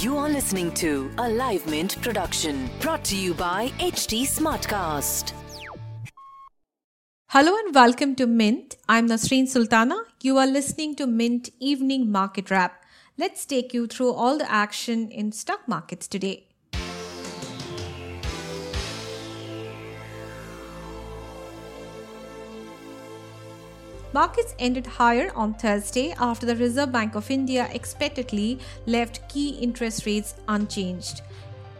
You are listening to a Live Mint production brought to you by HT Smartcast. Hello and welcome to Mint. I'm Nasreen Sultana. You are listening to Mint Evening Market Wrap. Let's take you through all the action in stock markets today. Markets ended higher on Thursday after the Reserve Bank of India expectedly left key interest rates unchanged.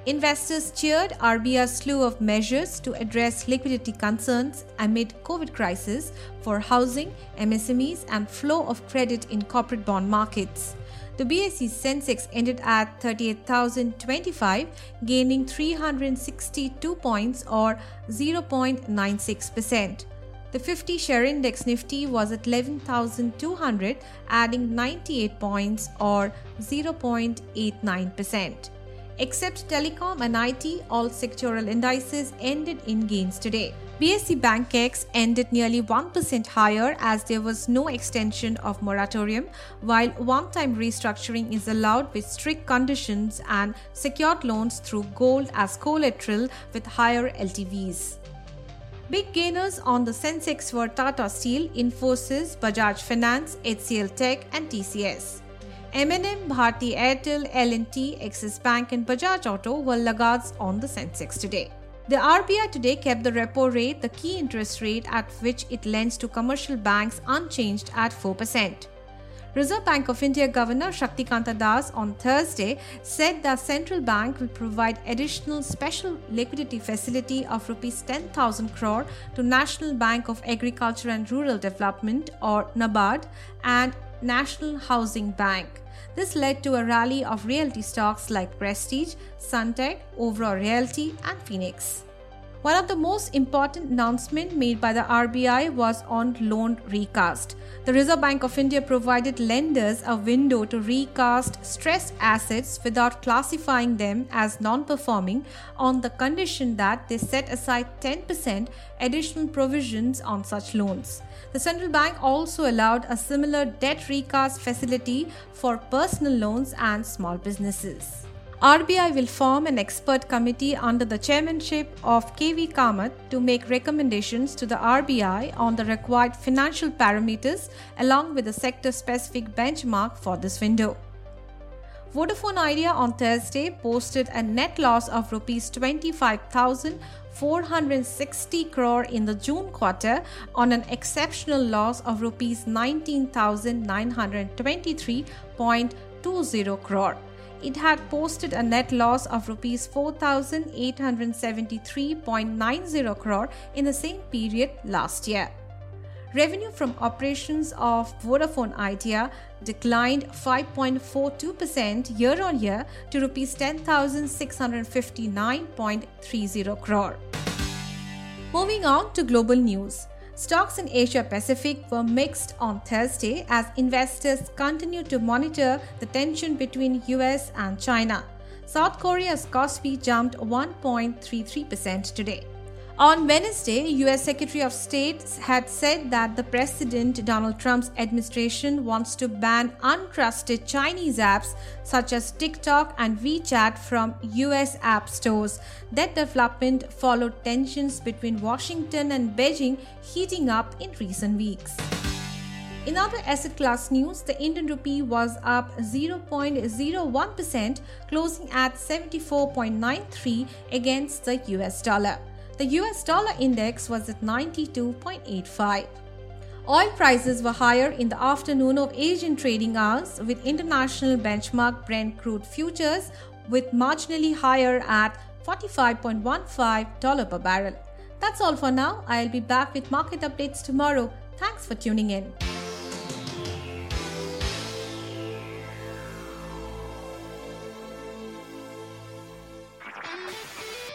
Investors cheered RBI's slew of measures to address liquidity concerns amid COVID crisis for housing, MSMEs and flow of credit in corporate bond markets. The BSE Sensex ended at 38,025, gaining 362 points or 0.96%. The 50 share index Nifty was at 11,200, adding 98 points or 0.89%. Except telecom and IT, all sectoral indices ended in gains today. BSE Bankex ended nearly 1% higher as there was no extension of moratorium, while one time restructuring is allowed with strict conditions and secured loans through gold as collateral with higher LTVs. Big gainers on the Sensex were Tata Steel, Infosys, Bajaj Finance, HCL Tech and TCS. M&M, Bharti Airtel, L&T, Axis Bank and Bajaj Auto were laggards on the Sensex today. The RBI today kept the repo rate, the key interest rate at which it lends to commercial banks, unchanged at 4%. Reserve Bank of India Governor Shaktikanta Das on Thursday said the central bank will provide additional special liquidity facility of rupees 10,000 crore to National Bank of Agriculture and Rural Development or NABARD and National Housing Bank. This led to a rally of realty stocks like Prestige, Sunteck, Oberoi Realty, and Phoenix. One of the most important announcements made by the RBI was on loan recast. The Reserve Bank of India provided lenders a window to recast stressed assets without classifying them as non performing on the condition that they set aside 10% additional provisions on such loans. The central bank also allowed a similar debt recast facility for personal loans and small businesses. RBI will form an expert committee under the chairmanship of KV Kamath to make recommendations to the RBI on the required financial parameters along with a sector specific benchmark for this window. Vodafone Idea on Thursday posted a net loss of rupees 25,460 crore in the June quarter on an exceptional loss of rupees 19,923.20 crore it had posted a net loss of rupees 4873.90 crore in the same period last year. Revenue from operations of Vodafone Idea declined 5.42% year on year to rupees 10659.30 crore. Moving on to global news. Stocks in Asia Pacific were mixed on Thursday as investors continued to monitor the tension between US and China. South Korea's Kospi jumped 1.33% today. On Wednesday, US Secretary of State had said that the President Donald Trump's administration wants to ban untrusted Chinese apps such as TikTok and WeChat from US app stores. That development followed tensions between Washington and Beijing heating up in recent weeks. In other asset class news, the Indian rupee was up 0.01%, closing at 74.93 against the US dollar. The US dollar index was at 92.85. Oil prices were higher in the afternoon of Asian trading hours, with international benchmark Brent crude futures with marginally higher at $45.15 per barrel. That's all for now. I'll be back with market updates tomorrow. Thanks for tuning in.